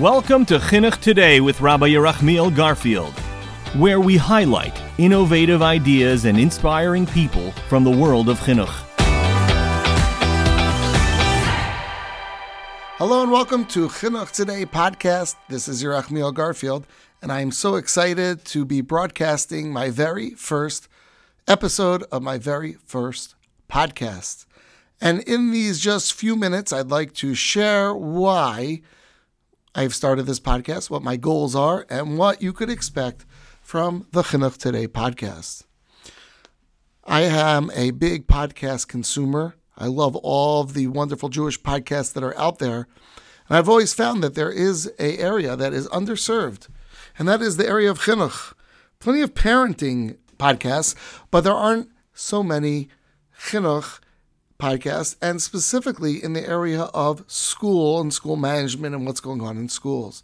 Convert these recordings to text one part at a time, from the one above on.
Welcome to Chinuch Today with Rabbi Yerachmiel Garfield, where we highlight innovative ideas and inspiring people from the world of Chinuch. Hello and welcome to Chinuch Today podcast. This is Yerachmiel Garfield, and I am so excited to be broadcasting my very first episode of my very first podcast. And in these just few minutes, I'd like to share why I've started this podcast, what my goals are, and what you could expect from the Chinuch Today podcast. I am a big podcast consumer. I love all of the wonderful Jewish podcasts that are out there. And I've always found that there is a area that is underserved, and that is the area of chinuch. Plenty of parenting podcasts, but there aren't so many chinuch podcast, and specifically in the area of school and school management and what's going on in schools.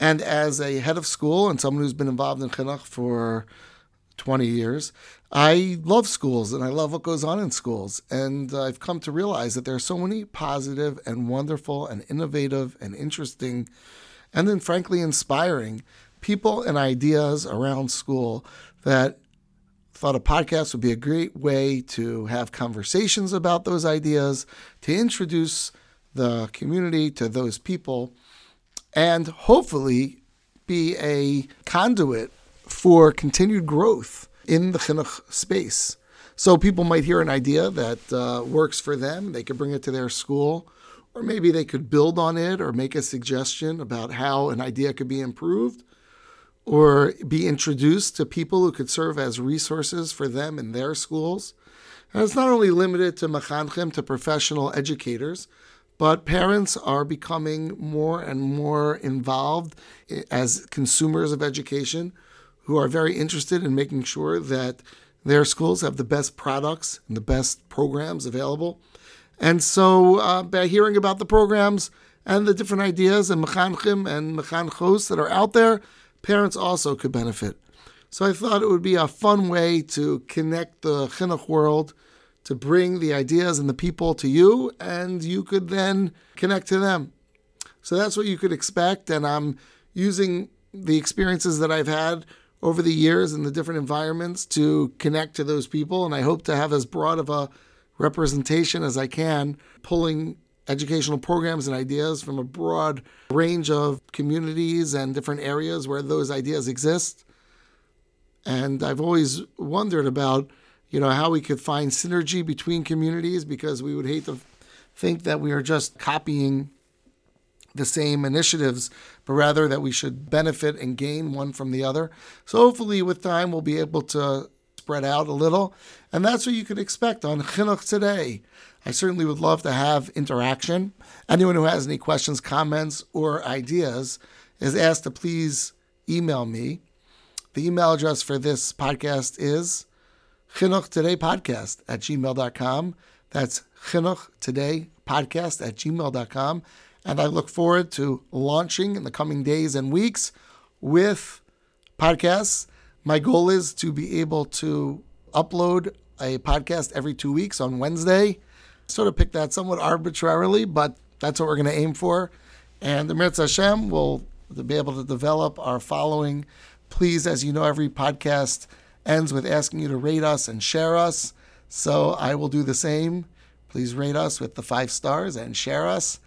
And as a head of school and someone who's been involved in chinuch for 20 years, I love schools and I love what goes on in schools. And I've come to realize that there are so many positive and wonderful and innovative and interesting and then, frankly, inspiring people and ideas around school that thought a podcast would be a great way to have conversations about those ideas, to introduce the community to those people, and hopefully be a conduit for continued growth in the chinuch space. So people might hear an idea that uh, works for them, they could bring it to their school, or maybe they could build on it or make a suggestion about how an idea could be improved or be introduced to people who could serve as resources for them in their schools. And it's not only limited to mechanchim, to professional educators, but parents are becoming more and more involved as consumers of education who are very interested in making sure that their schools have the best products and the best programs available. And so, uh, by hearing about the programs and the different ideas and mechanchim and mechanchos that are out there, parents also could benefit. So I thought it would be a fun way to connect the chinuch world, to bring the ideas and the people to you, and you could then connect to them. So that's what you could expect. And I'm using the experiences that I've had over the years in the different environments to connect to those people. And I hope to have as broad of a representation as I can, pulling educational programs and ideas from a broad range of communities and different areas where those ideas exist. And I've always wondered about, you know, how we could find synergy between communities because we would hate to think that we are just copying the same initiatives, but rather that we should benefit and gain one from the other. So hopefully, with time, we'll be able to spread out a little. And that's what you can expect on Chinuch today. I certainly would love to have interaction. Anyone who has any questions, comments, or ideas is asked to please email me. The email address for this podcast is chinuch today podcast at gmail.com. That's chinuch today podcast at gmail.com. And I look forward to launching in the coming days and weeks with podcasts. My goal is to be able to upload a podcast every two weeks on Wednesday sort of picked that somewhat arbitrarily, but that's what we're going to aim for. And the Mirz Hashem will be able to develop our following. Please, as you know, every podcast ends with asking you to rate us and share us. So I will do the same. Please rate us with the five stars and share us.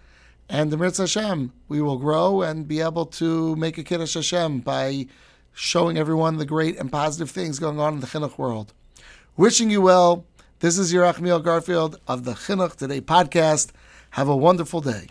And the Mirz Hashem, we will grow and be able to make a Kiddush Hashem by showing everyone the great and positive things going on in the Chinuch world. Wishing you well. This is your Yerachmiel Garfield of the Chinuch Today podcast. Have a wonderful day.